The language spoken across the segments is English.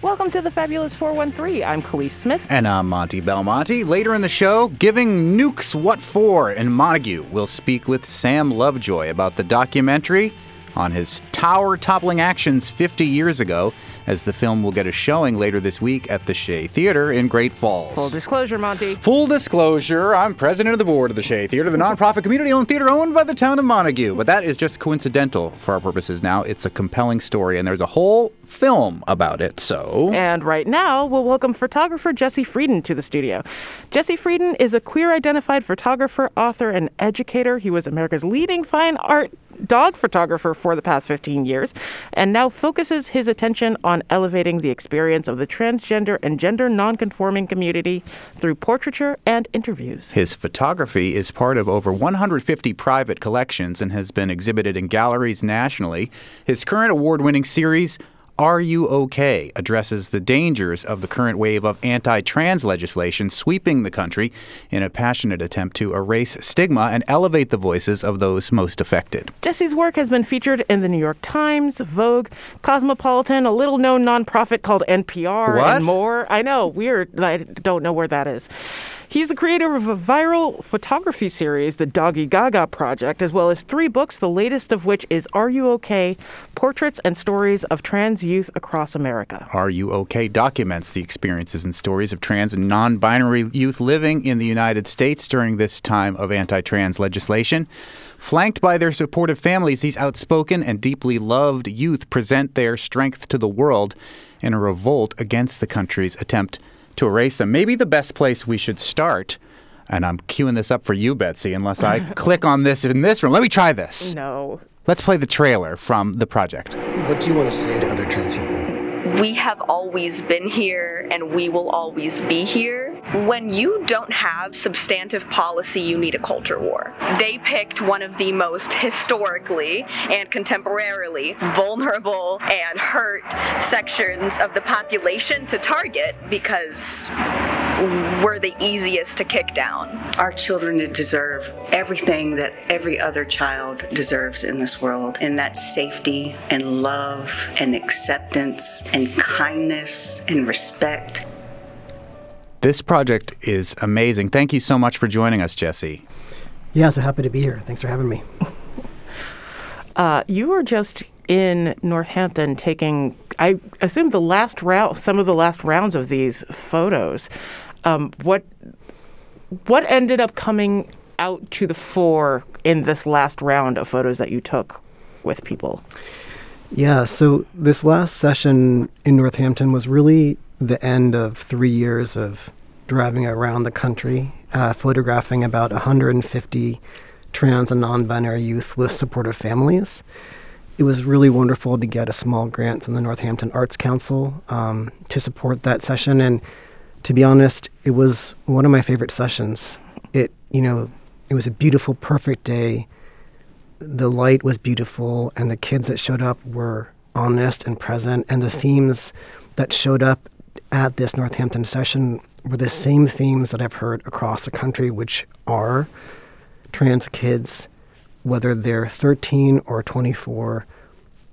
Welcome to the Fabulous 413. I'm Kaliis Smith. And I'm Monte Belmonte. Later in the show, giving nukes what for in Montague, we'll speak with Sam Lovejoy about the documentary on his tower toppling actions 50 years ago as the film will get a showing later this week at the Shea Theater in Great Falls. Full disclosure, Monte. Full disclosure, I'm president of the board of the Shea Theater, the nonprofit community owned theater owned by the town of Montague. But that is just coincidental for our purposes now. It's a compelling story, and there's a whole film about it, so. And right now, we'll welcome photographer Jesse Freidin to the studio. Jesse Freidin is a queer identified photographer, author, and educator. He was America's leading fine art dog photographer for the past 15 years and now focuses his attention on elevating the experience of the transgender and gender nonconforming community through portraiture and interviews. His photography is part of over 150 private collections and has been exhibited in galleries nationally. His current award winning series, are You OK? addresses the dangers of the current wave of anti trans legislation sweeping the country in a passionate attempt to erase stigma and elevate the voices of those most affected. Jesse's work has been featured in the New York Times, Vogue, Cosmopolitan, a little known nonprofit called NPR, What? and more. I know, weird. I don't know where that is. He's the creator of a viral photography series, the Doggy Gaga Project, as well as three books, the latest of which is Are You OK? Portraits and Stories of Trans Youth Across America. Are You OK? documents the experiences and stories of trans and non binary youth living in the United States during this time of anti trans legislation. Flanked by their supportive families, these outspoken and deeply loved youth present their strength to the world in a revolt against the country's attempt to erase them. Maybe the best place we should start, and I'm queuing this up for you, Betsy, unless I click on this in this room. Let me try this. No. Let's play the trailer from the project. What do you want to say to other trans people? We have always been here and we will always be here. When you don't have substantive policy, you need a culture war. They picked one of the most historically and contemporarily vulnerable and hurt sections of the population to target because we're the easiest to kick down. Our children deserve everything that every other child deserves in this world, and that's safety and love and acceptance and kindness and respect. This project is amazing. Thank you so much for joining us, Jesse. Yeah, so happy to be here. Thanks for having me. Uh, you were just in Northampton taking, I assume, the last round, some of the last rounds of these photos. Um, what what ended up coming out to the fore in this last round of photos that you took with people? Yeah, so this last session in Northampton was really the end of three years of driving around the country, uh, photographing about 150 trans and non binary youth with supportive families. It was really wonderful to get a small grant from the Northampton Arts Council um, to support that session. And to be honest, it was one of my favorite sessions. It, you know, it was a beautiful, perfect day the light was beautiful and the kids that showed up were honest and present and the themes that showed up at this Northampton session were the same themes that I've heard across the country which are trans kids whether they're 13 or 24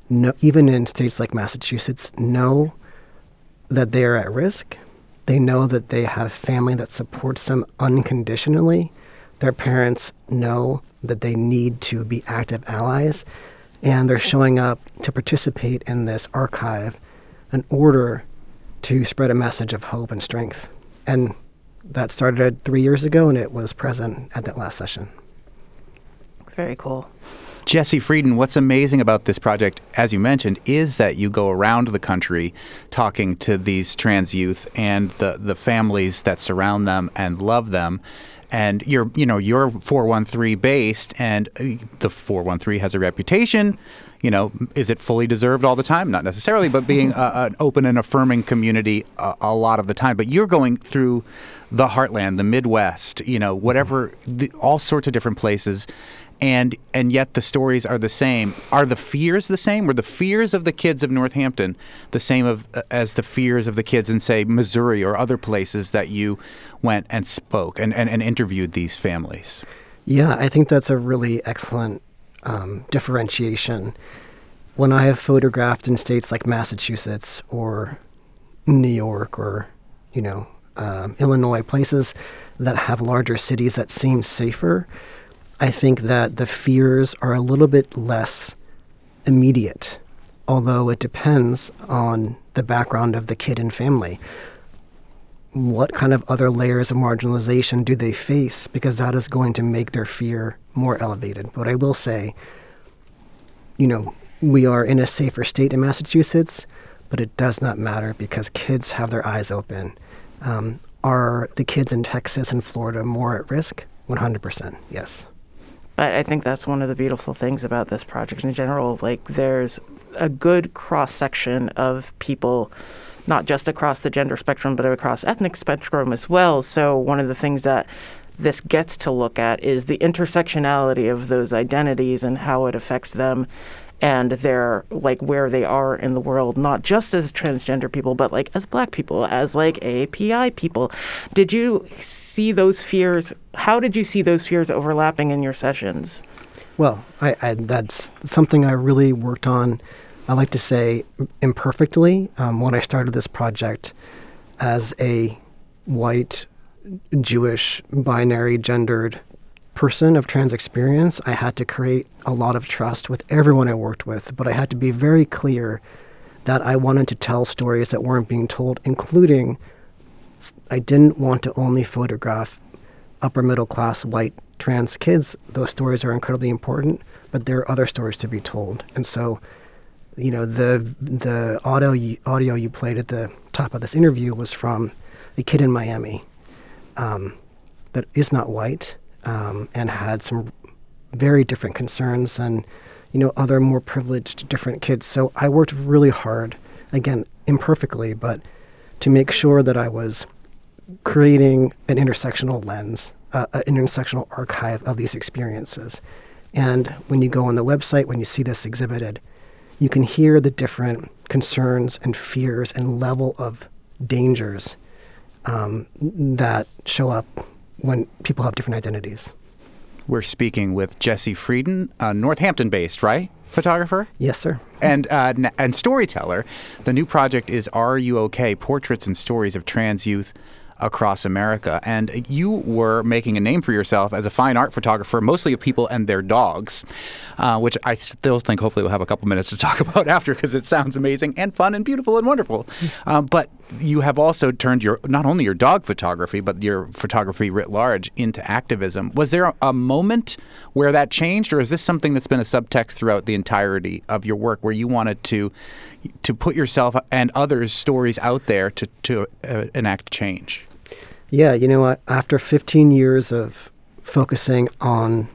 no, even in states like Massachusetts know that they are at risk they know that they have family that supports them unconditionally their parents know that they need to be active allies, and they're showing up to participate in this archive in order to spread a message of hope and strength. And that started three years ago, and it was present at that last session. Very cool. Jesse Freidin, what's amazing about this project, as you mentioned, is that you go around the country talking to these trans youth and the, the families that surround them and love them. And you're, you know, you're 413 based, and uh, the 413 has a reputation. You know, is it fully deserved all the time? Not necessarily, but being a, an open and affirming community a, a lot of the time. But you're going through the heartland, the Midwest, you know, whatever, the, all sorts of different places and and yet the stories are the same. Are the fears the same? Were the fears of the kids of Northampton the same of uh, as the fears of the kids in say Missouri or other places that you went and spoke and, and, and interviewed these families? Yeah, I think that's a really excellent um, differentiation. When I have photographed in states like Massachusetts or New York or, you know, um, Illinois, places that have larger cities that seem safer, I think that the fears are a little bit less immediate, although it depends on the background of the kid and family. What kind of other layers of marginalization do they face? Because that is going to make their fear more elevated. But I will say, you know, we are in a safer state in Massachusetts, but it does not matter because kids have their eyes open. Um, are the kids in Texas and Florida more at risk? 100%, yes. But I think that's one of the beautiful things about this project in general. Like, there's a good cross section of people, not just across the gender spectrum, but across ethnic spectrum as well. So, one of the things that this gets to look at is the intersectionality of those identities and how it affects them and their like where they are in the world not just as transgender people but like as black people as like API people did you see those fears how did you see those fears overlapping in your sessions? Well I, I that's something I really worked on I like to say imperfectly um, when I started this project as a white Jewish binary gendered person of trans experience, I had to create a lot of trust with everyone I worked with, but I had to be very clear that I wanted to tell stories that weren't being told, including I didn't want to only photograph upper middle class white trans kids. Those stories are incredibly important, but there are other stories to be told. And so, you know, the the audio audio you played at the top of this interview was from a kid in Miami um, that is not white um, and had some very different concerns and you know other more privileged different kids. So I worked really hard, again imperfectly, but to make sure that I was creating an intersectional lens, uh, an intersectional archive of these experiences. And when you go on the website, when you see this exhibited, you can hear the different concerns and fears and level of dangers um, that show up when people have different identities. We're speaking with Jesse Freidin, a Northampton based, right? Photographer? Yes, sir. And, uh, and storyteller. The new project is Are You OK? Portraits and Stories of Trans Youth across America. And you were making a name for yourself as a fine art photographer, mostly of people and their dogs, uh, which I still think hopefully we'll have a couple minutes to talk about after because it sounds amazing and fun and beautiful and wonderful. Um, but you have also turned your not only your dog photography but your photography writ large into activism. Was there a, a moment where that changed, or is this something that's been a subtext throughout the entirety of your work, where you wanted to to put yourself and others' stories out there to to uh, enact change? Yeah, you know? After 15 years of focusing on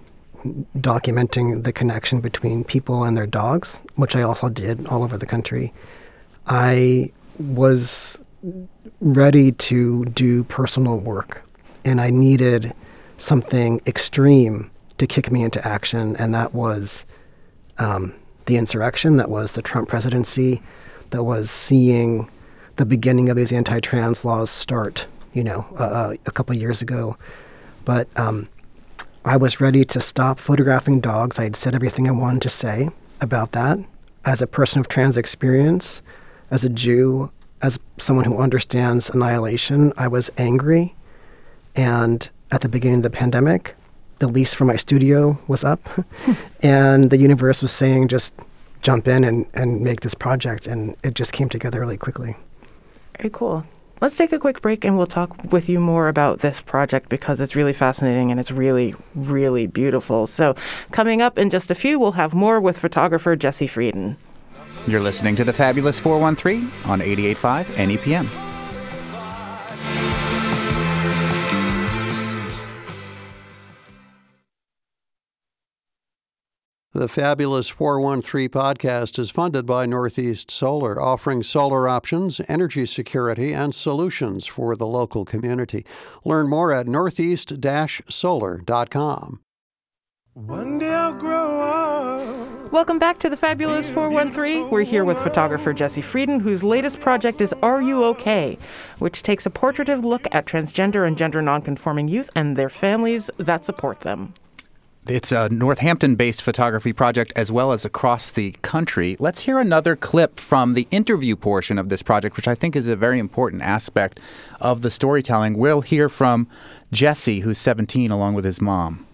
documenting the connection between people and their dogs, which I also did all over the country, I was ready to do personal work and I needed something extreme to kick me into action, and that was um, the insurrection, that was the Trump presidency, that was seeing the beginning of these anti trans laws start, you know, uh, uh, a couple years ago. But um, I was ready to stop photographing dogs. I had said everything I wanted to say about that. As a person of trans experience, as a Jew, as someone who understands annihilation, I was angry. And at the beginning of the pandemic, the lease for my studio was up, and the universe was saying, just jump in and, and make this project. And it just came together really quickly. Very cool. Let's take a quick break and we'll talk with you more about this project because it's really fascinating and it's really, really beautiful. So, coming up in just a few, we'll have more with photographer Jesse Freidin. You're listening to the Fabulous 413 on 88.5 NEPM. The Fabulous 413 podcast is funded by Northeast Solar, offering solar options, energy security, and solutions for the local community. Learn more at northeast solar.com. One day I'll grow up. Welcome back to the Fabulous 413. We're here with photographer Jesse Freidin, whose latest project is Are You OK, which takes a portraitive look at transgender and gender nonconforming youth and their families that support them. It's a Northampton based photography project as well as across the country. Let's hear another clip from the interview portion of this project, which I think is a very important aspect of the storytelling. We'll hear from Jesse, who's 17, along with his mom.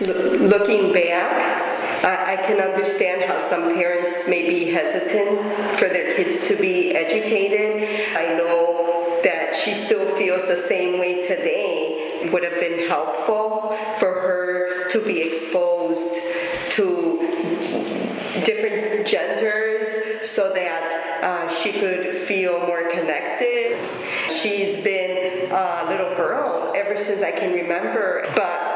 Looking back, I, I can understand how some parents may be hesitant for their kids to be educated. I know that she still feels the same way today. Would have been helpful for her to be exposed to different genders so that uh, she could feel more connected. She's been a little girl ever since I can remember, but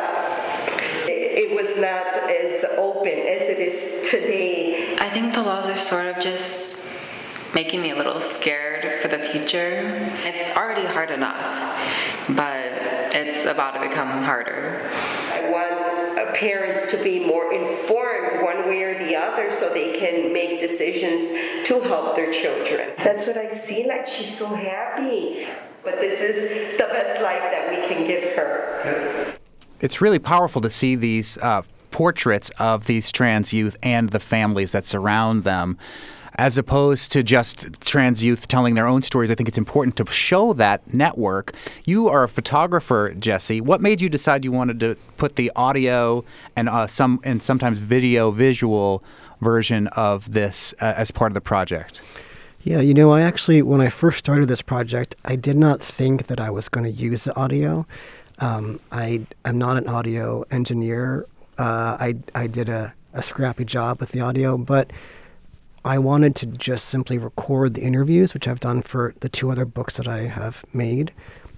it was not as open as it is today. I think the laws are sort of just making me a little scared for the future. It's already hard enough, but it's about to become harder. I want uh, parents to be more informed one way or the other so they can make decisions to help their children. That's what I've seen. Like, she's so happy. But this is the best life that we can give her. It's really powerful to see these uh, portraits of these trans youth and the families that surround them as opposed to just trans youth telling their own stories. I think it's important to show that network. You are a photographer, Jesse. What made you decide you wanted to put the audio and uh, some and sometimes video visual version of this uh, as part of the project? Yeah, you know, I actually, when I first started this project, I did not think that I was going to use the audio. Um, I am not an audio engineer. Uh, I I did a, a scrappy job with the audio, but I wanted to just simply record the interviews, which I've done for the two other books that I have made,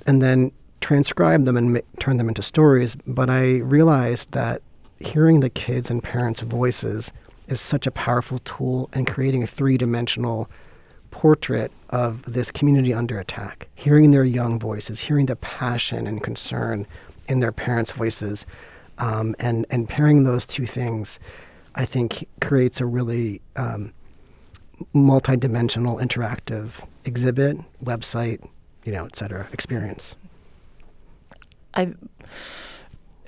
and then transcribe them and ma- turn them into stories. But I realized that hearing the kids and parents' voices is such a powerful tool in creating a three dimensional portrait of this community under attack. Hearing their young voices, hearing the passion and concern in their parents' voices, um, and, and pairing those two things, I think creates a really um, multi-dimensional interactive exhibit, website, you know, et cetera, experience. I,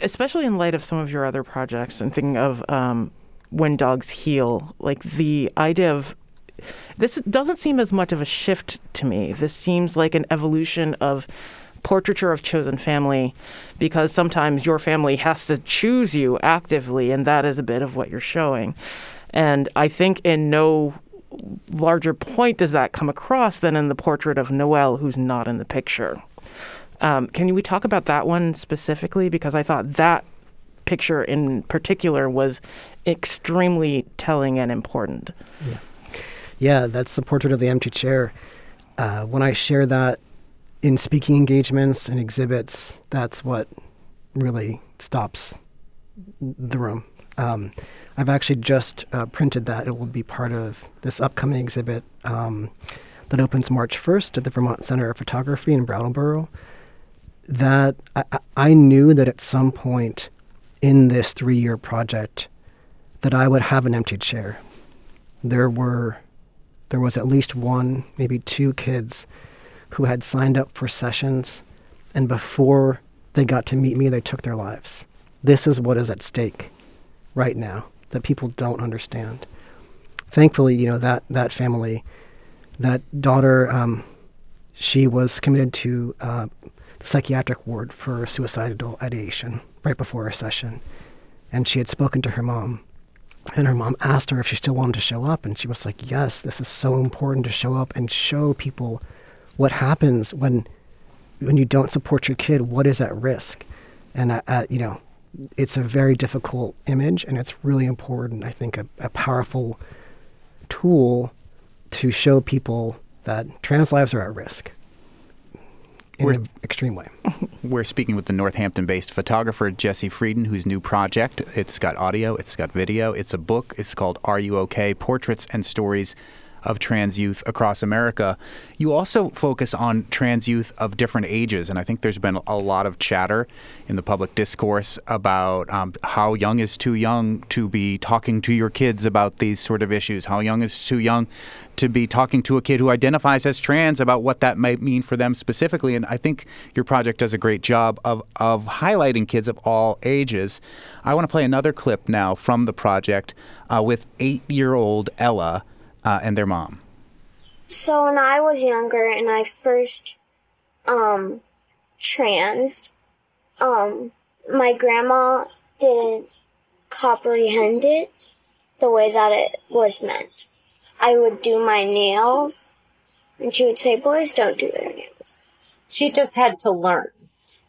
especially in light of some of your other projects and thinking of um, when dogs heal, like the idea of this doesn't seem as much of a shift to me. This seems like an evolution of portraiture of chosen family because sometimes your family has to choose you actively, and that is a bit of what you're showing. And I think in no larger point does that come across than in the portrait of Noel, who's not in the picture. Um, can we talk about that one specifically? Because I thought that picture in particular was extremely telling and important. Yeah, yeah that's the portrait of the empty chair. Uh, when I share that in speaking engagements and exhibits, that's what really stops the room. Um, I've actually just uh, printed that. It will be part of this upcoming exhibit um, that opens March 1st at the Vermont Center of Photography in Brattleboro. That I, I knew that at some point in this three year project that I would have an empty chair. There were there was at least one, maybe two kids who had signed up for sessions and before they got to meet me they took their lives. This is what is at stake right now that people don't understand. Thankfully, you know that that family, that daughter, um, she was committed to uh, the psychiatric ward for suicidal ideation right before a session, and she had spoken to her mom, and her mom asked her if she still wanted to show up, and she was like, "Yes, this is so important to show up and show people what happens when when you don't support your kid. What is at risk?" And uh, uh, you know, it's a very difficult image, and it's really important. I think a, a powerful tool to show people that trans lives are at risk in We're- an extreme way. We're speaking with the Northampton based photographer Jesse Freidin, whose new project. It's got audio, it's got video, it's a book. It's called Are You OK? Portraits and Stories of trans youth across America. You also focus on trans youth of different ages, and I think there's been a lot of chatter in the public discourse about um, how young is too young to be talking to your kids about these sort of issues, how young is too young to be talking to a kid who identifies as trans about what that might mean for them specifically. And I think your project does a great job of, of highlighting kids of all ages. I want to play another clip now from the project uh, with eight year old Ella uh, and their mom. So when I was younger and I first um trans, um my grandma didn't comprehend it the way that it was meant. I would do my nails and she would say, boys don't do their nails. She just had to learn.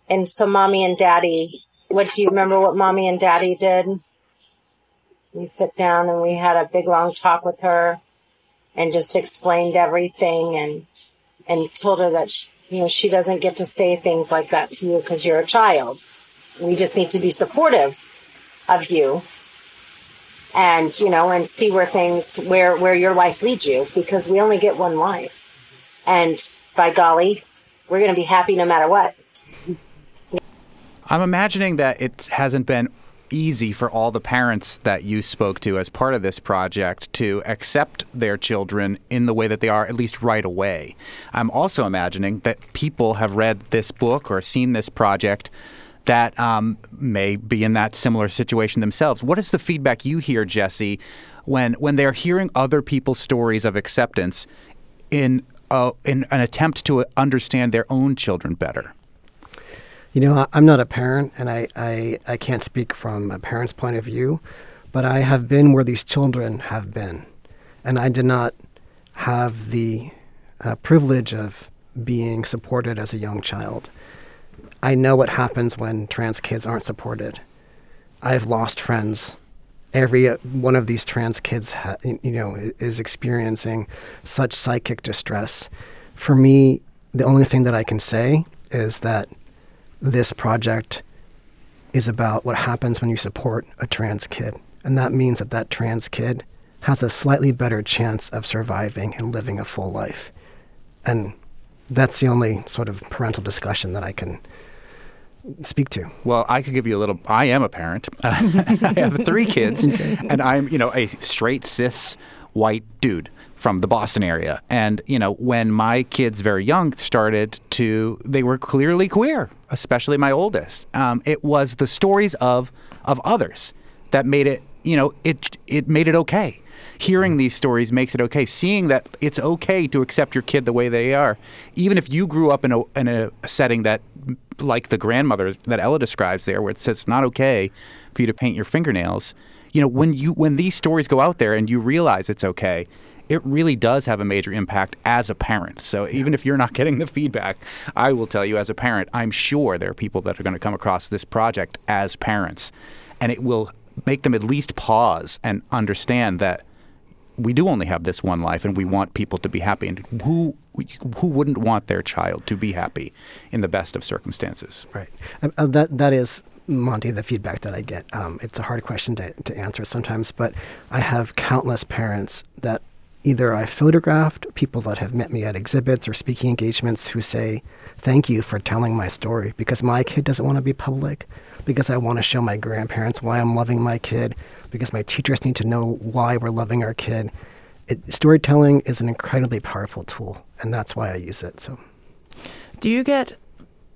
And so mommy and daddy, what do you remember what mommy and daddy did? We sit down and we had a big long talk with her and just explained everything and and told her that she, you know she doesn't get to say things like that to you because you're a child. We just need to be supportive of you and you know and see where things where where your life leads you because we only get one life. And by golly, we're going to be happy no matter what. I'm imagining that it hasn't been easy for all the parents that you spoke to as part of this project to accept their children in the way that they are, at least right away. I'm also imagining that people have read this book or seen this project that um, may be in that similar situation themselves. What is the feedback you hear, Jesse, when when they're hearing other people's stories of acceptance in uh, in an attempt to understand their own children better? You know, I'm not a parent, and I, I, I can't speak from a parent's point of view, but I have been where these children have been. And I did not have the uh, privilege of being supported as a young child. I know what happens when trans kids aren't supported. I've lost friends. Every uh, one of these trans kids, ha- you know, is experiencing such psychic distress. For me, the only thing that I can say is that this project is about what happens when you support a trans kid. And that means that that trans kid has a slightly better chance of surviving and living a full life. And that's the only sort of parental discussion that I can speak to. Well, I could give you a little. I am a parent. I have three kids, okay. and I'm, you know, a straight cis white dude from the Boston area. And, you know, when my kids very young started to, they were clearly queer, especially my oldest. Um, it was the stories of, of others that made it, you know, it, it made it okay. Hearing these stories makes it okay. Seeing that it's okay to accept your kid the way they are, even if you grew up in a, in a setting that, like the grandmother that Ella describes there, where it says it's not okay for you to paint your fingernails. You know, when you when these stories go out there and you realize it's okay, it really does have a major impact as a parent. So even if you're not getting the feedback, I will tell you as a parent, I'm sure there are people that are going to come across this project as parents, and it will make them at least pause and understand that we do only have this one life and we want people to be happy. And who who wouldn't want their child to be happy in the best of circumstances? Right. That that is Monte, the feedback that I get. Um, it's a hard question to, to answer sometimes, but I have countless parents that either I photographed people that have met me at exhibits or speaking engagements who say, Thank you for telling my story because my kid doesn't want to be public, because I want to show my grandparents why I'm loving my kid, because my teachers need to know why we're loving our kid. It, storytelling is an incredibly powerful tool, and that's why I use it. So, do you get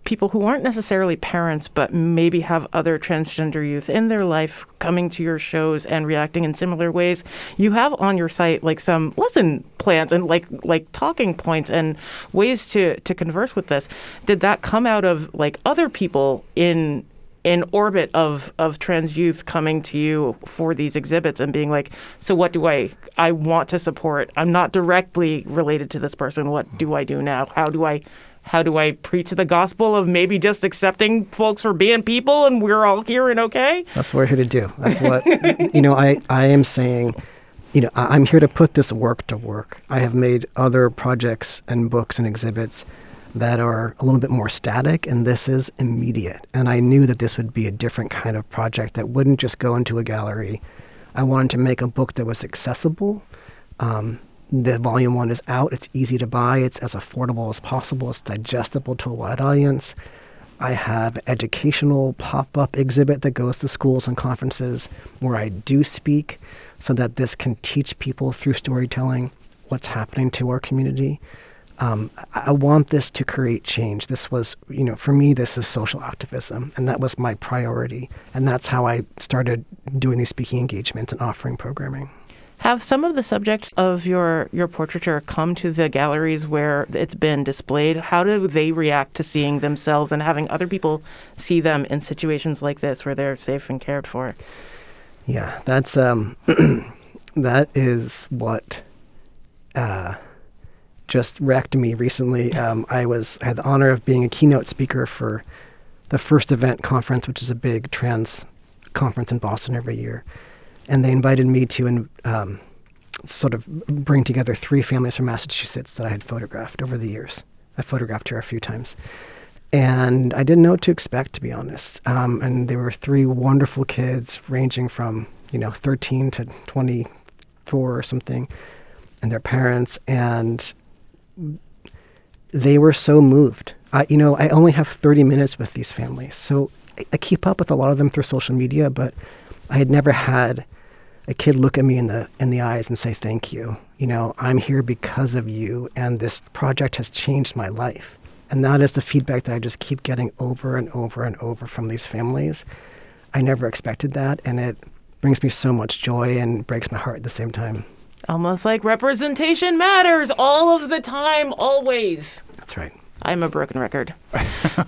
people who aren't necessarily parents but maybe have other transgender youth in their life coming to your shows and reacting in similar ways you have on your site like some lesson plans and like like talking points and ways to to converse with this. Did that come out of like other people in in orbit of of trans youth coming to you for these exhibits and being like so what do i i want to support? I'm not directly related to this person. What do i do now? How do i how do I preach the gospel of maybe just accepting folks for being people and we're all here and okay? That's what we're here to do. That's what, you know, I, I am saying, you know, I'm here to put this work to work. I have made other projects and books and exhibits that are a little bit more static, and this is immediate. And I knew that this would be a different kind of project that wouldn't just go into a gallery. I wanted to make a book that was accessible, um, the volume one is out. It's easy to buy. It's as affordable as possible. It's digestible to a wide audience. I have educational pop-up exhibit that goes to schools and conferences where I do speak so that this can teach people through storytelling what's happening to our community. Um, I, I want this to create change. This was, you know, for me, this is social activism, and that was my priority. And that's how I started doing these speaking engagements and offering programming. Have some of the subjects of your, your portraiture come to the galleries where it's been displayed? How do they react to seeing themselves and having other people see them in situations like this where they're safe and cared for? Yeah, that's um, that is what uh, just wrecked me recently. Um, I was I had the honor of being a keynote speaker for the first event conference, which is a big trans conference in Boston every year, and they invited me to um, sort of bring together three families from Massachusetts that I had photographed over the years. I photographed her a few times. And I didn't know what to expect, to be honest. Um, and they were three wonderful kids, ranging from you know 13 to 24 or something, and their parents. And they were so moved. I, you know, I only have 30 minutes with these families, so I, I keep up with a lot of them through social media. But I had never had a kid look at me in the in the eyes and say thank you. You know, I'm here because of you, and this project has changed my life. And that is the feedback that I just keep getting over and over and over from these families. I never expected that, and it brings me so much joy and breaks my heart at the same time. Almost like representation matters all of the time, always. That's right. I'm a broken record.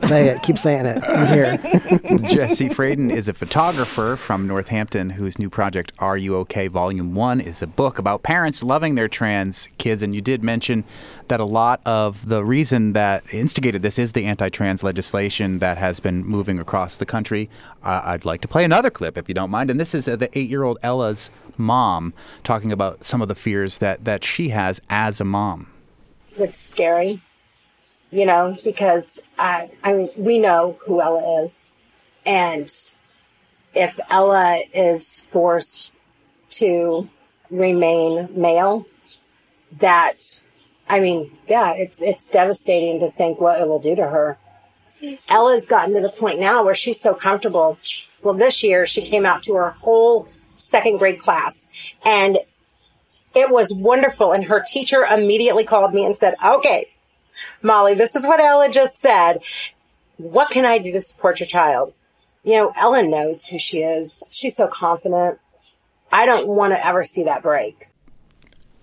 Say it. Keep saying it. I'm here. Jesse Freidin is a photographer from Northampton whose new project, Are You OK? Volume 1, is a book about parents loving their trans kids. And you did mention that a lot of the reason that instigated this is the anti trans legislation that has been moving across the country. Uh, I'd like to play another clip, if you don't mind. And this is uh, the eight year old Ella's mom talking about some of the fears that, that she has as a mom. It's scary you know, because I, I mean, we know who Ella is. And if Ella is forced to remain male, that, I mean, yeah, it's, it's devastating to think what it will do to her. Ella's gotten to the point now where she's so comfortable. Well, this year she came out to her whole second grade class and it was wonderful. And her teacher immediately called me and said, okay, Molly, this is what Ella just said. What can I do to support your child? You know, Ellen knows who she is. She's so confident. I don't want to ever see that break.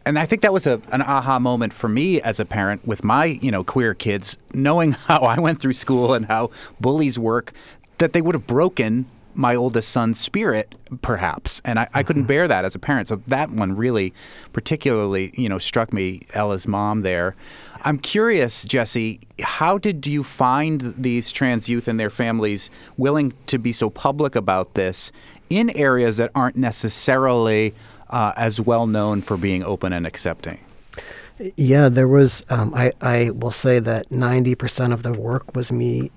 And I think that was a, an aha moment for me as a parent with my, you know, queer kids, knowing how I went through school and how bullies work, that they would have broken my oldest son's spirit, perhaps. And I, I couldn't mm-hmm. bear that as a parent. So that one really particularly, you know, struck me, Ella's mom there. I'm curious, Jesse, how did you find these trans youth and their families willing to be so public about this in areas that aren't necessarily uh, as well known for being open and accepting? Yeah, there was. Um, I, I will say that 90% of the work was me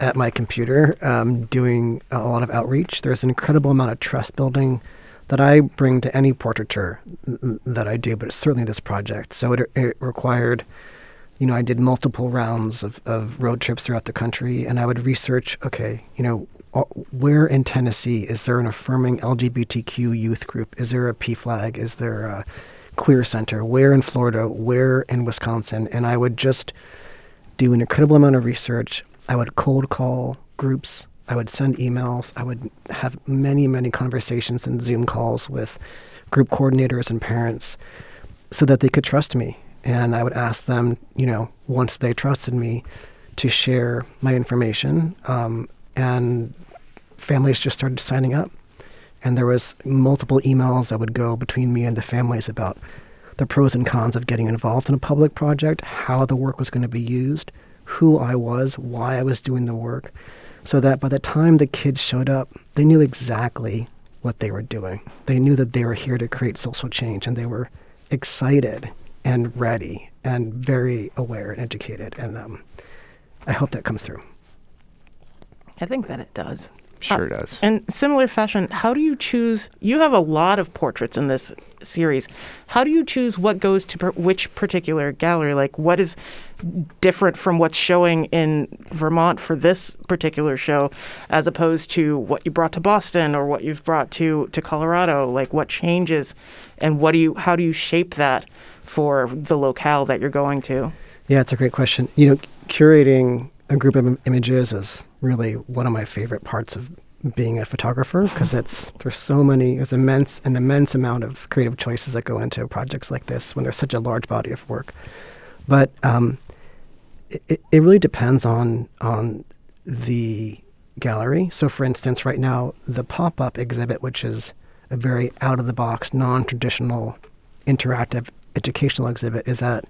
at my computer um, doing a lot of outreach. There's an incredible amount of trust building that I bring to any portraiture that I do, but certainly this project. So it, it required you know, I did multiple rounds of, of road trips throughout the country, and I would research, okay, you know, uh, where in Tennessee is there an affirming LGBTQ youth group? Is there a PFLAG? Is there a queer center? Where in Florida? Where in Wisconsin? And I would just do an incredible amount of research. I would cold call groups. I would send emails. I would have many, many conversations and Zoom calls with group coordinators and parents so that they could trust me and I would ask them, you know, once they trusted me, to share my information. Um, and families just started signing up, and there was multiple emails that would go between me and the families about the pros and cons of getting involved in a public project, how the work was going to be used, who I was, why I was doing the work, so that by the time the kids showed up, they knew exactly what they were doing. They knew that they were here to create social change, and they were excited and ready and very aware and educated. And um, I hope that comes through. I think that it does. Sure does. In similar fashion, how do you choose? You have a lot of portraits in this series. How do you choose what goes to per, which particular gallery? Like, what is different from what's showing in Vermont for this particular show, as opposed to what you brought to Boston or what you've brought to to Colorado? Like, what changes, and what do you? How do you shape that for the locale that you're going to? Yeah, it's a great question. You know, curating a group of Im- images is really one of my favorite parts of being a photographer because it's there's so many there's immense an immense amount of creative choices that go into projects like this when there's such a large body of work. But um, it, it really depends on on the gallery. So, for instance, right now the pop up exhibit, which is a very out of the box, non traditional, interactive educational exhibit, is at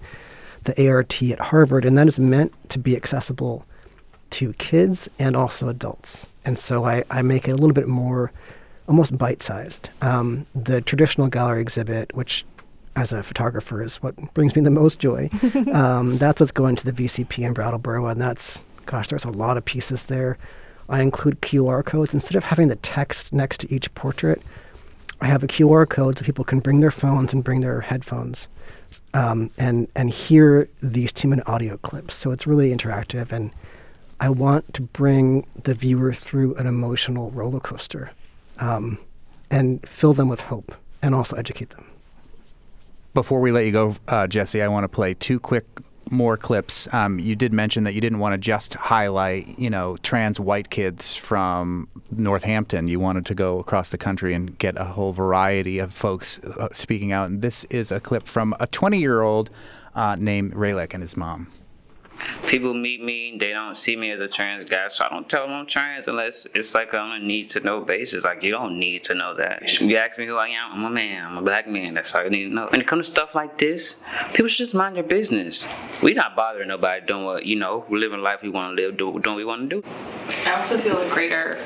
the ART at Harvard, and that is meant to be accessible to kids and also adults. And so I, I make it a little bit more almost bite sized. Um, the traditional gallery exhibit, which as a photographer is what brings me the most joy, um, that's what's going to the VCP in Brattleboro, and that's, gosh, there's a lot of pieces there. I include QR codes. Instead of having the text next to each portrait, I have a QR code so people can bring their phones and bring their headphones um, and and hear these two minute audio clips. So it's really interactive, and I want to bring the viewer through an emotional roller coaster, um, and fill them with hope, and also educate them. Before we let you go, uh, Jesse, I want to play two quick more clips. Um, you did mention that you didn't want to just highlight, you know, trans white kids from Northampton. You wanted to go across the country and get a whole variety of folks uh, speaking out. And this is a clip from a 20-year-old uh, named Rayleigh and his mom people meet me, they don't see me as a trans guy, so I don't tell them I'm trans unless it's like on a need to know basis. Like you don't need to know that. You ask me who I am, I'm a man, I'm a black man. That's all you need to know. When it comes to stuff like this, people should just mind their business. We not bothering nobody doing what you know. We're living life we want to live, do what we want to do. I also feel a greater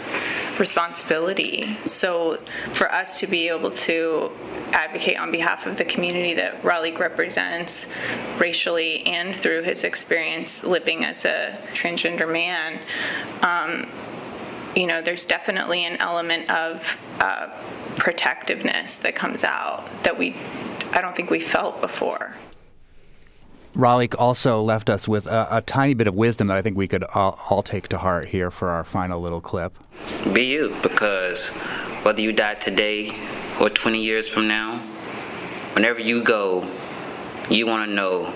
responsibility. So for us to be able to advocate on behalf of the community that Raleigh represents racially and through his experience living as a transgender man, um, you know, there's definitely an element of uh, protectiveness that comes out that we, I don't think we felt before. Raleigh also left us with a, a, tiny bit of wisdom that I think we could all, all, take to heart here for our final little clip. Be you, because whether you die today or 20 years from now, whenever you go, you want to know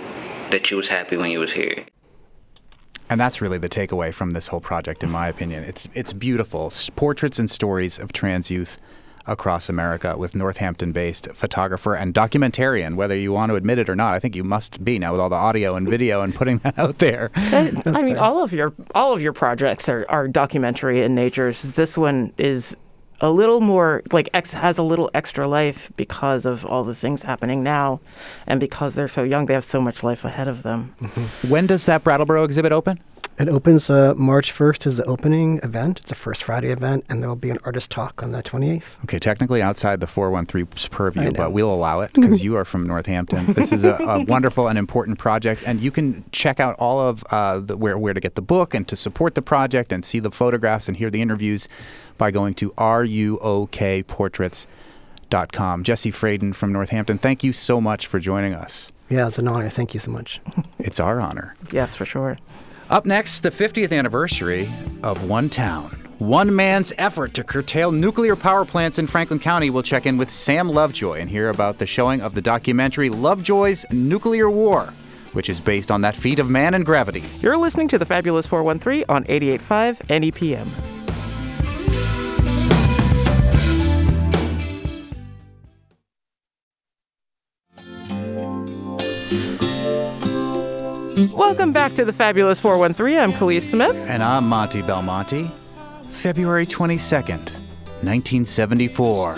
that you was happy when you was here. And that's really the takeaway from this whole project, in my opinion. It's it's beautiful portraits and stories of trans youth across America with Northampton based photographer and documentarian, whether you want to admit it or not. I think you must be now with all the audio and video and putting that out there. I mean, all of your all of your projects are, are documentary in nature. So This one is a little more like ex has a little extra life because of all the things happening now and because they're so young they have so much life ahead of them mm-hmm. when does that brattleboro exhibit open it opens uh, March 1st is the opening event. It's a first Friday event, and there will be an artist talk on the 28th. Okay, technically outside the 413's purview, but we'll allow it because you are from Northampton. This is a, a, wonderful and important project, and you can check out all of uh, the, where, where to get the book and to support the project and see the photographs and hear the interviews by going to ruokportraits.com. Jesse Freidin from Northampton, thank you so much for joining us. Yeah, it's an honor. Thank you so much. it's our honor. Yes, for sure. Up next, the 50th anniversary of One Town. One man's effort to curtail nuclear power plants in Franklin County. We'll check in with Sam Lovejoy and hear about the showing of the documentary Lovejoy's Nuclear War, which is based on that feat of man and gravity. You're listening to the Fabulous 413 on 88.5 NEPM. Welcome back to the Fabulous 413. I'm Kaliis Smith. And I'm Monte Belmonte. February 22nd, 1974.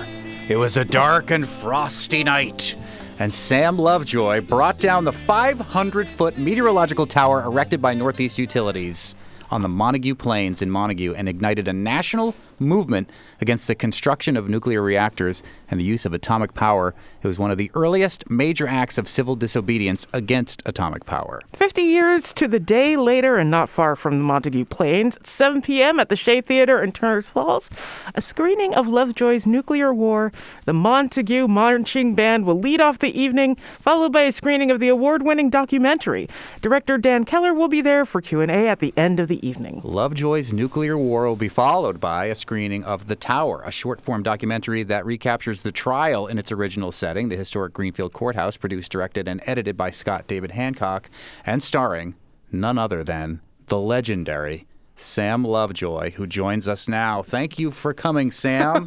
It was a dark and frosty night, and Sam Lovejoy brought down the 500 foot meteorological tower erected by Northeast Utilities on the Montague Plains in Montague and ignited a national movement against the construction of nuclear reactors and the use of atomic power. It was one of the earliest major acts of civil disobedience against atomic power. 50 years to the day later, and not far from the Montague Plains, at 7 p.m. at the Shea Theater in Turner's Falls, a screening of Lovejoy's Nuclear War. The Montague Marching Band will lead off the evening, followed by a screening of the award-winning documentary. Director Dan Keller will be there for Q&A at the end of the evening. Lovejoy's Nuclear War will be followed by a screening of The Tower, a short form documentary that recaptures the trial in its original setting, the historic Greenfield Courthouse, produced, directed, and edited by Scott David Hancock, and starring none other than the legendary Sam Lovejoy, who joins us now. Thank you for coming, Sam.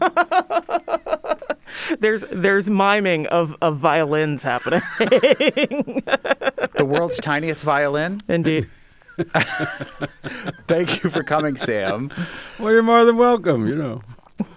there's there's miming of, of violins happening. the world's tiniest violin? Indeed. Thank you for coming, Sam. Well, you're more than welcome, you know.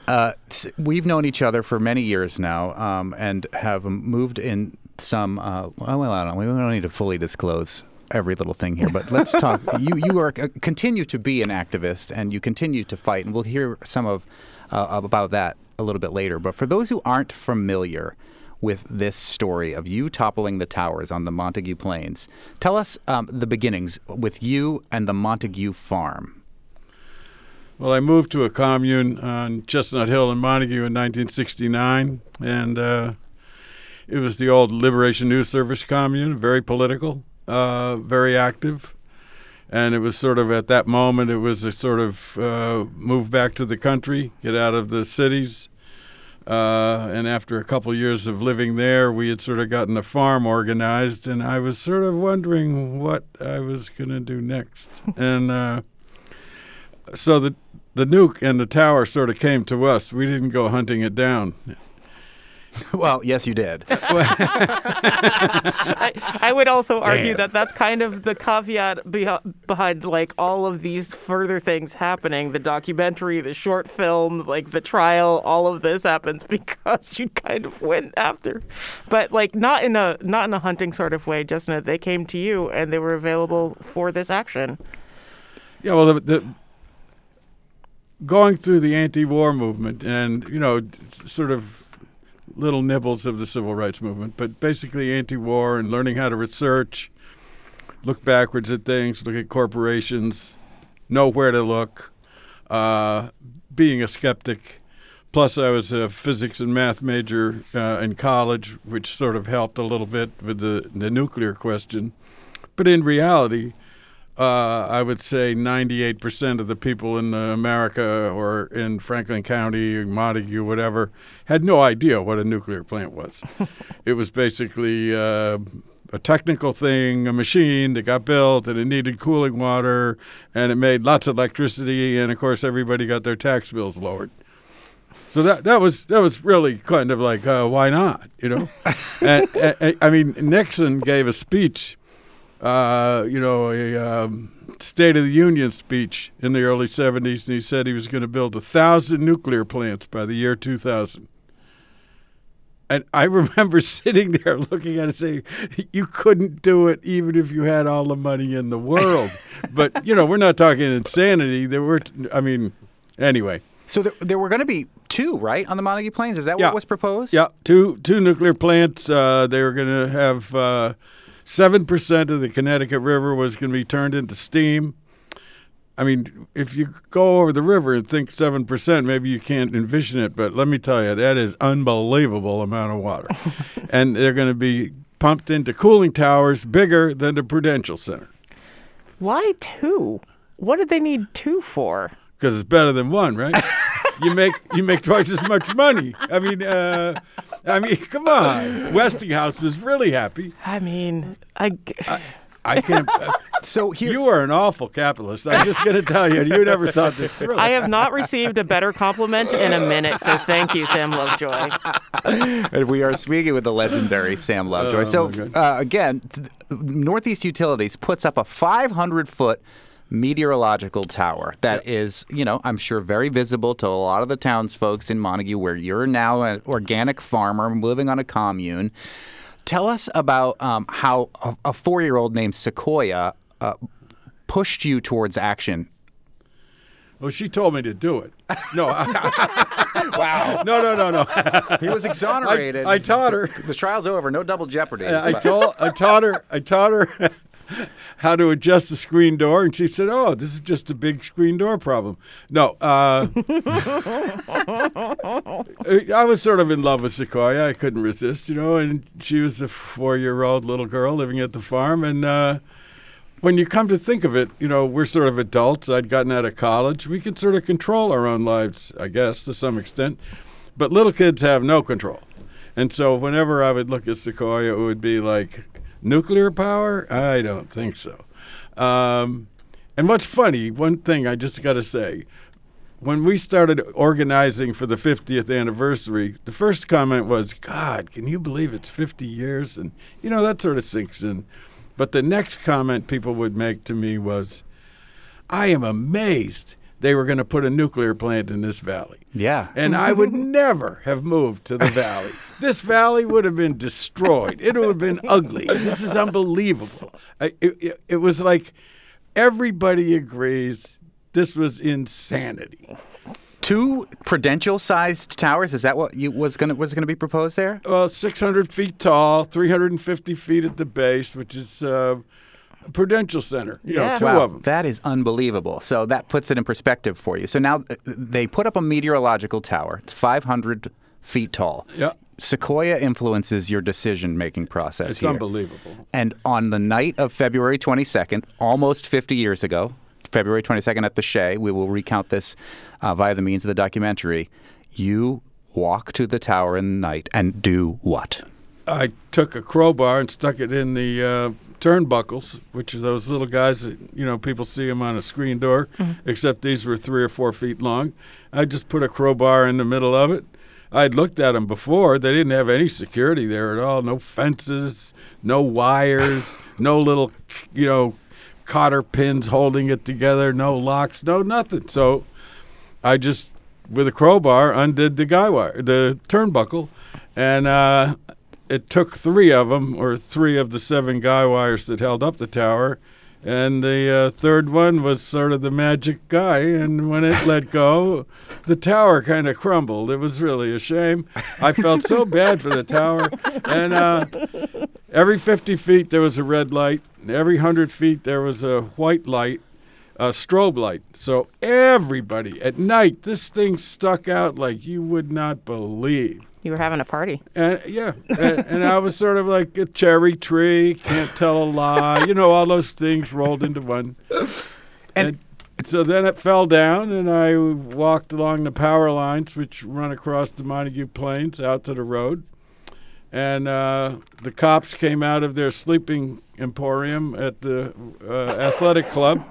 Uh, we've known each other for many years now um, and have moved in some. Uh, well, I don't. We don't need to fully disclose every little thing here, but let's talk. you you are uh, continue to be an activist and you continue to fight, and we'll hear some of uh, about that a little bit later. But for those who aren't familiar with this story of you toppling the towers on the Montague Plains, tell us um, the beginnings with you and the Montague farm. Well, I moved to a commune on Chestnut Hill in Montague in 1969, and uh, it was the old Liberation News Service commune, very political, uh, very active. And it was sort of at that moment, it was a sort of uh, move back to the country, get out of the cities. Uh, and after a couple years of living there, we had sort of gotten a farm organized, and I was sort of wondering what I was going to do next. and uh, so the the nuke and the tower sort of came to us. We didn't go hunting it down. well, yes, you did. I, I, would also argue Damn. that that's kind of the caveat behind like all of these further things happening. The documentary, the short film, like the trial, all of this happens because you kind of went after, but like not in a not in a hunting sort of way. Just that they came to you and they were available for this action. Yeah, well, the, the going through the anti-war movement and you know sort of little nibbles of the civil rights movement but basically anti-war and learning how to research look backwards at things look at corporations know where to look. Uh, being a skeptic plus i was a physics and math major uh, in college which sort of helped a little bit with the, the nuclear question. But in reality uh, I would say 98% of the people in America or in Franklin County, Montague, whatever, had no idea what a nuclear plant was. it was basically uh, a technical thing, a machine that got built and it needed cooling water and it made lots of electricity. And of course, everybody got their tax bills lowered. So that that was that was really kind of like uh, why not, you know? and, and, I mean Nixon gave a speech uh, you know, a um, State of the Union speech in the early 70s, and he said he was going to build a thousand nuclear plants by the year 2000. And I remember sitting there looking at it saying, you couldn't do it even if you had all the money in the world. but, you know, we're not talking insanity. There were, I mean, anyway. So there, there were going to be two, right, on the Montague Plains? Is that yeah. what was proposed? Yeah, two two nuclear plants. Uh, they were going to have uh, 7% of the Connecticut River was going to be turned into steam. I mean, if you go over the river and think 7%, maybe you can't envision it, but let me tell you, that is unbelievable amount of water. and they're going to be pumped into cooling towers bigger than the Prudential Center. Why two? What did they need two for? Because it's better than one, right? you make you make twice as much money. I mean, uh, I mean, come on. Westinghouse was really happy. I mean, I. I I can't. Uh, so here, you are an awful capitalist. I'm just going to tell you, you never thought this through. I have not received a better compliment in a minute. So thank you, Sam Lovejoy. and we are speaking with the legendary Sam Lovejoy. Oh, so uh, again, Northeast Utilities puts up a 500 foot meteorological tower that yep. is, you know, I'm sure very visible to a lot of the townsfolk in Montague, where you're now an organic farmer living on a commune. Tell us about um, how a, a four year old named Sequoia uh, pushed you towards action. Well, she told me to do it. No. wow. No, no, no, no. He was exonerated. I, I taught her. The trial's over. No double jeopardy. I told I taught her I taught her how to adjust the screen door, and she said, "Oh, this is just a big screen door problem." No, uh, I was sort of in love with Sequoia. I couldn't resist, you know. And she was a four-year-old little girl living at the farm, and uh, when you come to think of it, you know, we're sort of adults. I'd gotten out of college. We can sort of control our own lives, I guess, to some extent. But little kids have no control. And so whenever I would look at Sequoia, it would be like nuclear power? I don't think so. Um, and what's funny, one thing I just got to say, when we started organizing for the 50th anniversary, the first comment was, God, can you believe it's 50 years? And, you know, that sort of sinks in. But the next comment people would make to me was, I am amazed they were going to put a nuclear plant in this valley. Yeah. And I would never have moved to the valley. This valley would have been destroyed. It would have been ugly. This is unbelievable. I, it, it, was like everybody agrees this was insanity. Two prudential-sized towers. Is that what you was going to was going to be proposed there? Well, 600 feet tall, 350 feet at the base, which is uh, Prudential Center. You know, two wow, of them. That is unbelievable. So that puts it in perspective for you. So now uh, they put up a meteorological tower. It's 500 feet tall. Yeah. Sequoia influences your decision-making process. It's here. unbelievable. And on the night of February 22nd, almost 50 years ago, February 22nd at the Shea, we will recount this uh, via the means of the documentary. You walk to the tower in the night and do what? I took a crowbar and stuck it in the uh, turnbuckles, which are those little guys that you know people see them on a screen door. Except these were three or four feet long. I just put a crowbar in the middle of it. I'd looked at them before. They didn't have any security there at all. No fences, no wires, no little, you know, cotter pins holding it together. No locks, no nothing. So I just, with a crowbar, undid the guy wire, the turnbuckle, and uh, it took three of them, or three of the seven guy wires that held up the tower, and the uh, third one was sort of the magic guy. And when it let go, the tower kind of crumbled. It was really a shame. I felt so bad for the tower, and uh, every 50 feet there was a red light. and Every 100 feet there was a white light a strobe light. So everybody at night, this thing stuck out like you would not believe. You were having a party. And yeah, and, and I was sort of like a cherry tree, can't tell a lie, you know, all those things rolled into one. And, so then it fell down, and I walked along the power lines, which run across the Montague Plains out to the road. And uh, the cops came out of their sleeping emporium at the uh, athletic club.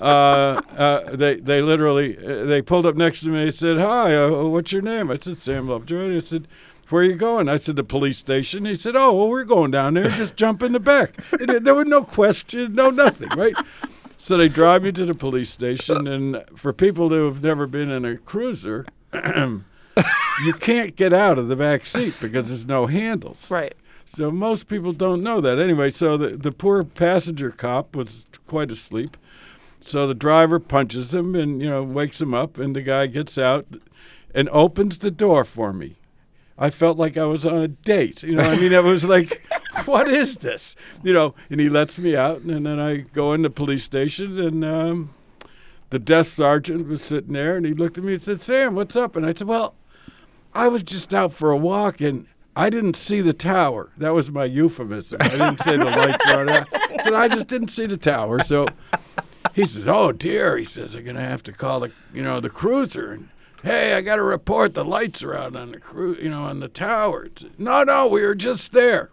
Uh, uh, they they literally uh, they pulled up next to me and said, "Hi, uh, what's your name?" I said, "Sam Lovejoy." I said, "Where are you going?" I said, "The police station." He said, "Oh, well, we're going down there. Just jump in the back." There was no question, no nothing, right? So they drive me to the police station, and for people who have never been in a cruiser, you can't get out of the back seat because there's no handles. Right. So most people don't know that. Anyway, so the, the poor passenger cop was quite asleep. So the driver punches him and, you know, wakes him up, and the guy gets out and opens the door for me. I felt like I was on a date. You know, I mean, it was like, what is this? You know, and he lets me out, and then I go in the police station, and um, the desk sergeant was sitting there, and he looked at me and said, Sam, what's up? And I said, well, I was just out for a walk, and I didn't see the tower. That was my euphemism. I didn't say the lights were out. I said, I just didn't see the tower. So he says, "Oh dear," he says, "I'm gonna have to call the, you know, the cruiser." And hey, I got to report the lights are out on the cru, you know, on the tower. No, no, we were just there.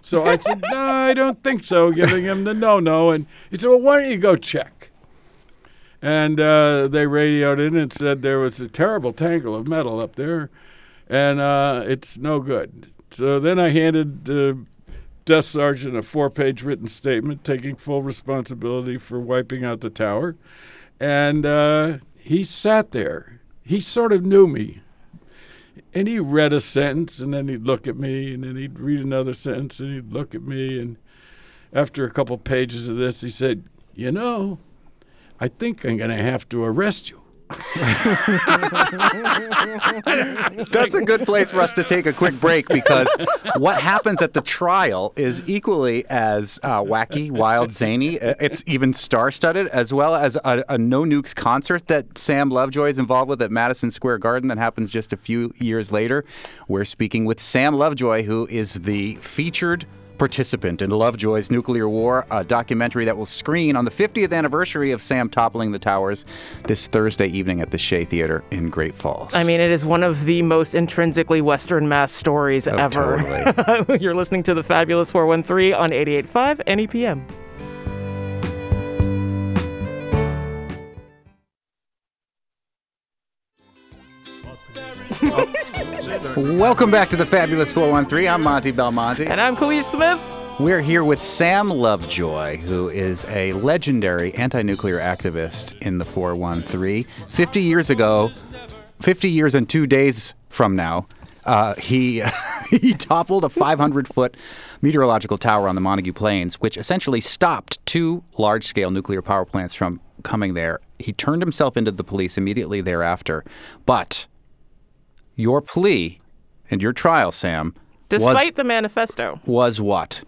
So I said, "No, I don't think so." Giving him the no-no, and he said, "Well, why don't you go check?" And uh, they radioed in and said there was a terrible tangle of metal up there, and uh, it's no good. So then I handed the desk sergeant a four-page written statement taking full responsibility for wiping out the tower, and uh, he sat there. He sort of knew me, and he read a sentence, and then he'd look at me, and then he'd read another sentence, and he'd look at me, and after a couple pages of this, he said, "You know." I think I'm going to have to arrest you. That's a good place for us to take a quick break because what happens at the trial is equally as uh, wacky, wild, zany. Uh, It's even star-studded, as well as a, a No Nukes concert that Sam Lovejoy is involved with at Madison Square Garden that happens just a few years later. We're speaking with Sam Lovejoy, who is the featured participant in Lovejoy's Nuclear War, a documentary that will screen on the 50th anniversary of Sam toppling the towers this Thursday evening at the Shea Theater in Great Falls. I mean, it is one of the most intrinsically Western mass stories Oh, ever. You're listening to the Fabulous 413 on 88.5 NEPM. Welcome back to the Fabulous 413. I'm Monte Belmonte. And I'm Kaliis Smith. We're here with Sam Lovejoy, who is a legendary anti nuclear activist in the 413. 50 years ago, 50 years and two days from now, uh, he, he toppled a 500 foot meteorological tower on the Montague Plains, which essentially stopped two large scale nuclear power plants from coming there. He turned himself into the police immediately thereafter. But your plea and your trial, Sam, Despite the manifesto. was, was what?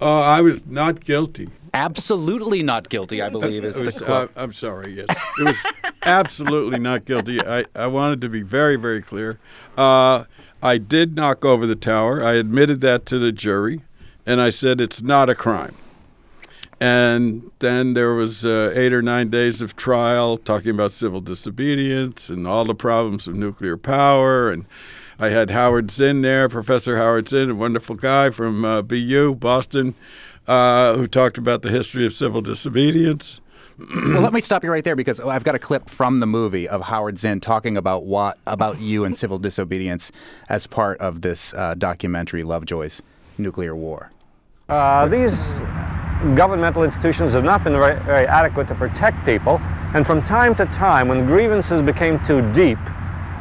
Uh, I was not guilty. Absolutely not guilty, I believe, is It the was- quote. uh, I'm sorry, yes. It was absolutely not guilty. I, I wanted to be very, very clear. Uh, I did knock over the tower. I admitted that to the jury, and I said it's not a crime. And then there was uh, eight or nine days of trial talking about civil disobedience and all the problems of nuclear power. And I had Howard Zinn there, Professor Howard Zinn, a wonderful guy from uh, BU, Boston, uh, who talked about the history of civil disobedience. well, let me stop you right there because I've got a clip from the movie of Howard Zinn talking about what about you and civil disobedience as part of this uh, documentary, Lovejoy's Nuclear War. Uh, these governmental institutions have not been very, very adequate to protect people, and from time to time, when grievances became too deep,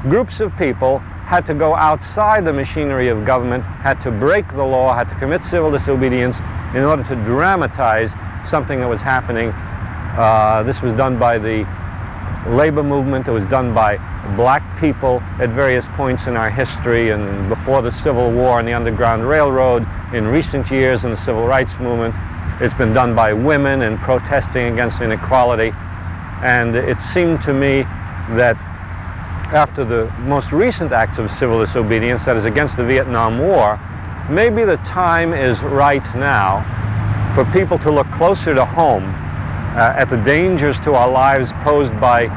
groups of people had to go outside the machinery of government, had to break the law, had to commit civil disobedience in order to dramatize something that was happening. Uh, this was done by the labor movement. It was done by black people at various points in our history and before the Civil War and the Underground Railroad, in recent years in the Civil Rights Movement. It's been done by women in protesting against inequality. And it seemed to me that after the most recent acts of civil disobedience, that is against the Vietnam War, maybe the time is right now for people to look closer to home uh, at the dangers to our lives posed by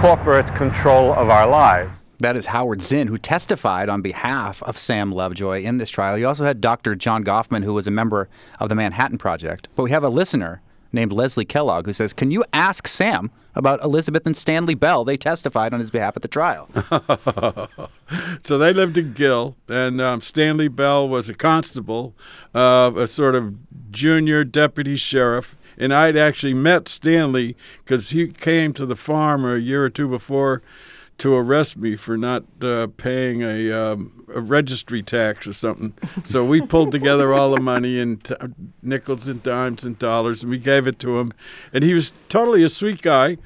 corporate control of our lives. That is Howard Zinn, who testified on behalf of Sam Lovejoy in this trial. You also had Dr. John Gofman, who was a member of the Manhattan Project. But we have a listener named Leslie Kellogg who says, Can you ask Sam about Elizabeth and Stanley Bell? They testified on his behalf at the trial. so they lived in Gill, and um, Stanley Bell was a constable, uh, a sort of junior deputy sheriff. And I'd actually met Stanley because he came to the farm a year or two before to arrest me for not uh, paying a, um, a registry tax or something. So we pulled together all the money in t- nickels and dimes and dollars, and we gave it to him. And he was totally a sweet guy.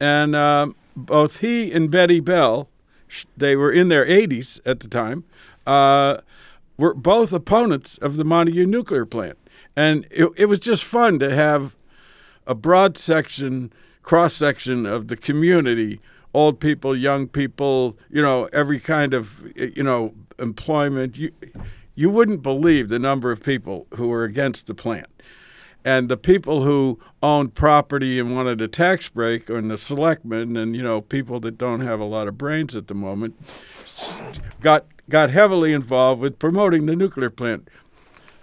And um, both he and Betty Bell, they were in their 80s at the time, uh, were both opponents of the Montague nuclear plant. And it, it was just fun to have a broad section, cross section of the community old people, young people, you know, every kind of, you know, employment. You, you wouldn't believe the number of people who were against the plant. And the people who owned property and wanted a tax break, and the selectmen, and you know, people that don't have a lot of brains at the moment, got got heavily involved with promoting the nuclear plant.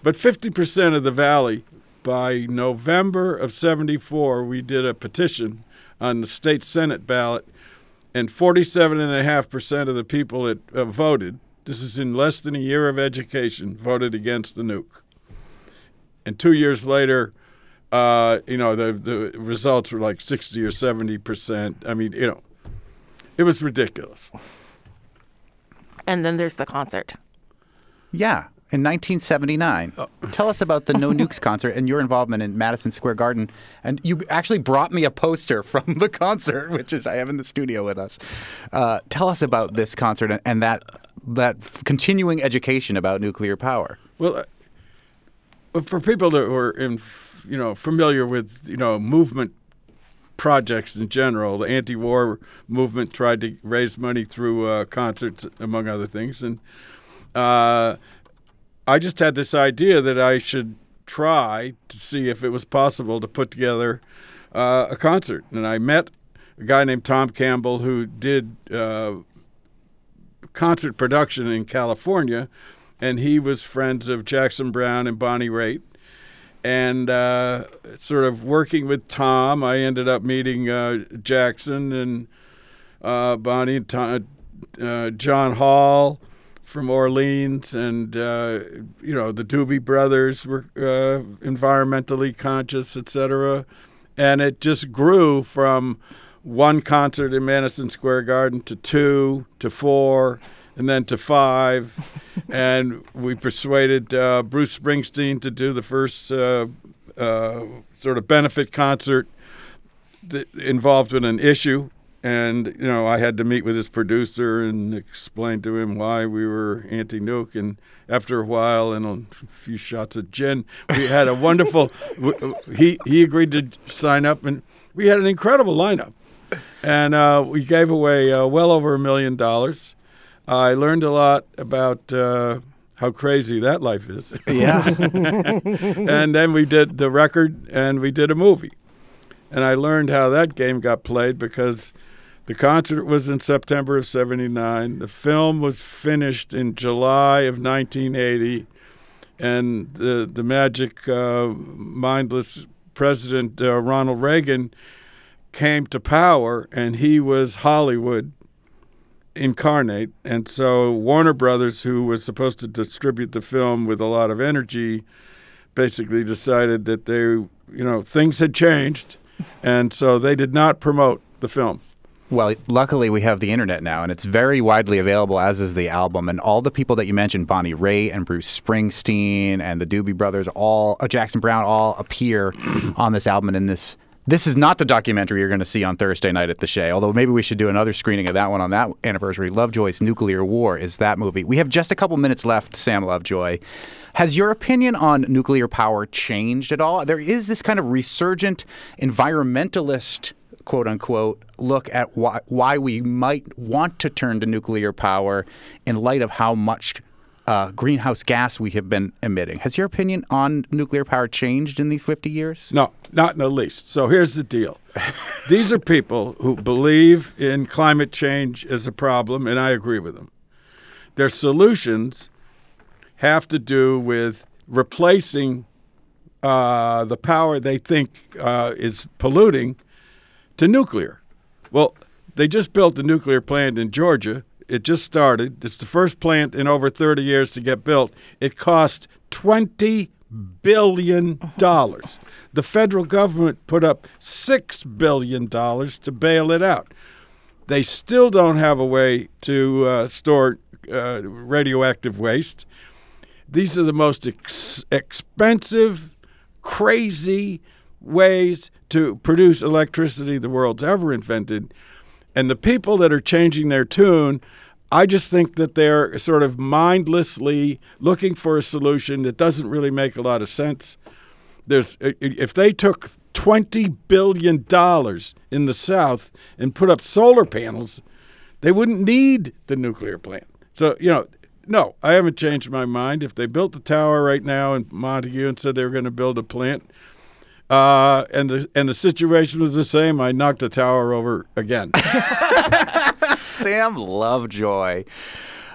But 50% of the valley, by November of 74, we did a petition on the state Senate ballot, and 47.5% of the people that uh, voted, this is in less than a year of education, voted against the nuke. And two years later, uh, you know, the, the results were like 60 or 70%. I mean, you know, it was ridiculous. And then there's the concert. Yeah. In 1979. Tell us about the No Nukes concert and your involvement in Madison Square Garden. And you actually brought me a poster from the concert, which is I have in the studio with us. Uh, tell us about this concert and, and that that continuing education about nuclear power. Well, uh, for people that were in, you know, familiar with you know movement projects in general, the anti-war movement tried to raise money through uh, concerts, among other things, and uh, I just had this idea that I should try to see if it was possible to put together uh, a concert, and I met a guy named Tom Campbell who did uh, concert production in California, and he was friends of Jackson Browne and Bonnie Raitt. And uh, sort of working with Tom, I ended up meeting uh, Jackson and uh, Bonnie and Tom, uh, John Hall from Orleans, and uh, you know the Doobie Brothers were uh, environmentally conscious, etc. And it just grew from one concert in Madison Square Garden to two to four and then to five. and we persuaded uh, Bruce Springsteen to do the first uh, uh, sort of benefit concert that involved with an issue. And, you know, I had to meet with his producer and explain to him why we were anti nuke. And after a while and a few shots of gin, we had a wonderful, he, he agreed to sign up, and we had an incredible lineup. And uh, we gave away uh, well over a million dollars. I learned a lot about uh, how crazy that life is. Yeah. and then we did the record and we did a movie. And I learned how that game got played because the concert was in September of 79. The film was finished in July of 1980. And the, the magic, uh, mindless President uh, Ronald Reagan came to power, and he was Hollywood incarnate. And so Warner Brothers, who was supposed to distribute the film with a lot of energy, basically decided that they, you know, things had changed, and so they did not promote the film. Well, luckily we have the internet now, and it's very widely available, as is the album. And all the people that you mentioned, Bonnie Raitt and Bruce Springsteen and the Doobie Brothers, all uh, Jackson Browne, all appear on this album and in this this is not the documentary you're going to see on Thursday night at the Shea, although maybe we should do another screening of that one on that anniversary. Lovejoy's Nuclear War is that movie. We have just a couple minutes left, Sam Lovejoy. Has your opinion on nuclear power changed at all? There is this kind of resurgent environmentalist quote unquote look at why, why we might want to turn to nuclear power in light of how much uh, greenhouse gas we have been emitting. Has your opinion on nuclear power changed in these 50 years? No, not in the least. So here's the deal these are people who believe in climate change as a problem, and I agree with them. Their solutions have to do with replacing uh, the power they think uh, is polluting to nuclear. Well, they just built a nuclear plant in Georgia it just started. It's the first plant in over 30 years to get built. It cost 20 billion dollars. The federal government put up 6 billion dollars to bail it out. They still don't have a way to uh, store uh, radioactive waste. These are the most ex- expensive, crazy ways to produce electricity the world's ever invented. And the people that are changing their tune, I just think that they're sort of mindlessly looking for a solution that doesn't really make a lot of sense. There's if they took 20 billion dollars in the south and put up solar panels, they wouldn't need the nuclear plant. So, you know, no, I haven't changed my mind. If they built the tower right now in Montague and said they were going to build a plant, uh, and the and the situation was the same. I knocked the tower over again. Sam Lovejoy.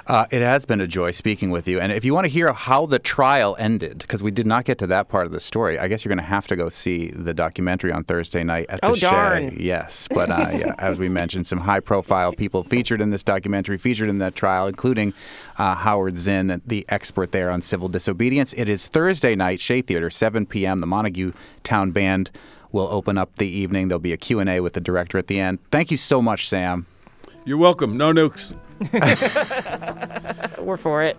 Uh, it has been a joy speaking with you. And if you want to hear how the trial ended, because we did not get to that part of the story, I guess you're going to have to go see the documentary on Thursday night at oh, the darn. Shea. Yes, but uh, yeah, as we mentioned, some high-profile people featured in this documentary, featured in that trial, including uh, Howard Zinn, the expert there on civil disobedience. It is Thursday night, Shea Theater, 7 p.m. The Montague Town Band will open up the evening. There'll be a Q&A with the director at the end. Thank you so much, Sam. You're welcome. No nukes. We're for it.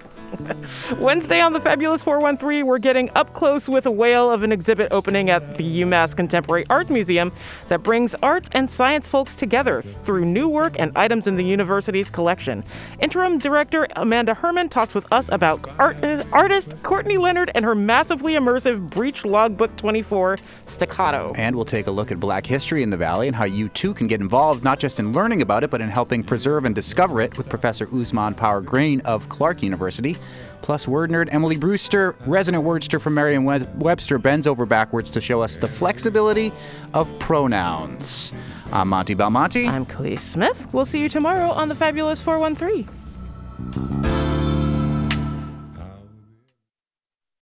Wednesday on the Fabulous 413, we're getting up close with a whale of an exhibit opening at the UMass Contemporary Arts Museum that brings arts and science folks together through new work and items in the university's collection. Interim director Amanda Herman talks with us about art- artist Courtney Leonard and her massively immersive Breach Logbook 24 Staccato. And we'll take a look at black history in the Valley and how you too can get involved, not just in learning about it, but in helping preserve and discover it with Professor Ousmane Power-Greene of Clark University. Plus, word nerd Emily Brewster, resident wordster from Merriam Webster, bends over backwards to show us the flexibility of pronouns. I'm Monte Belmonte. I'm Kaliis Smith. We'll see you tomorrow on the Fabulous 413.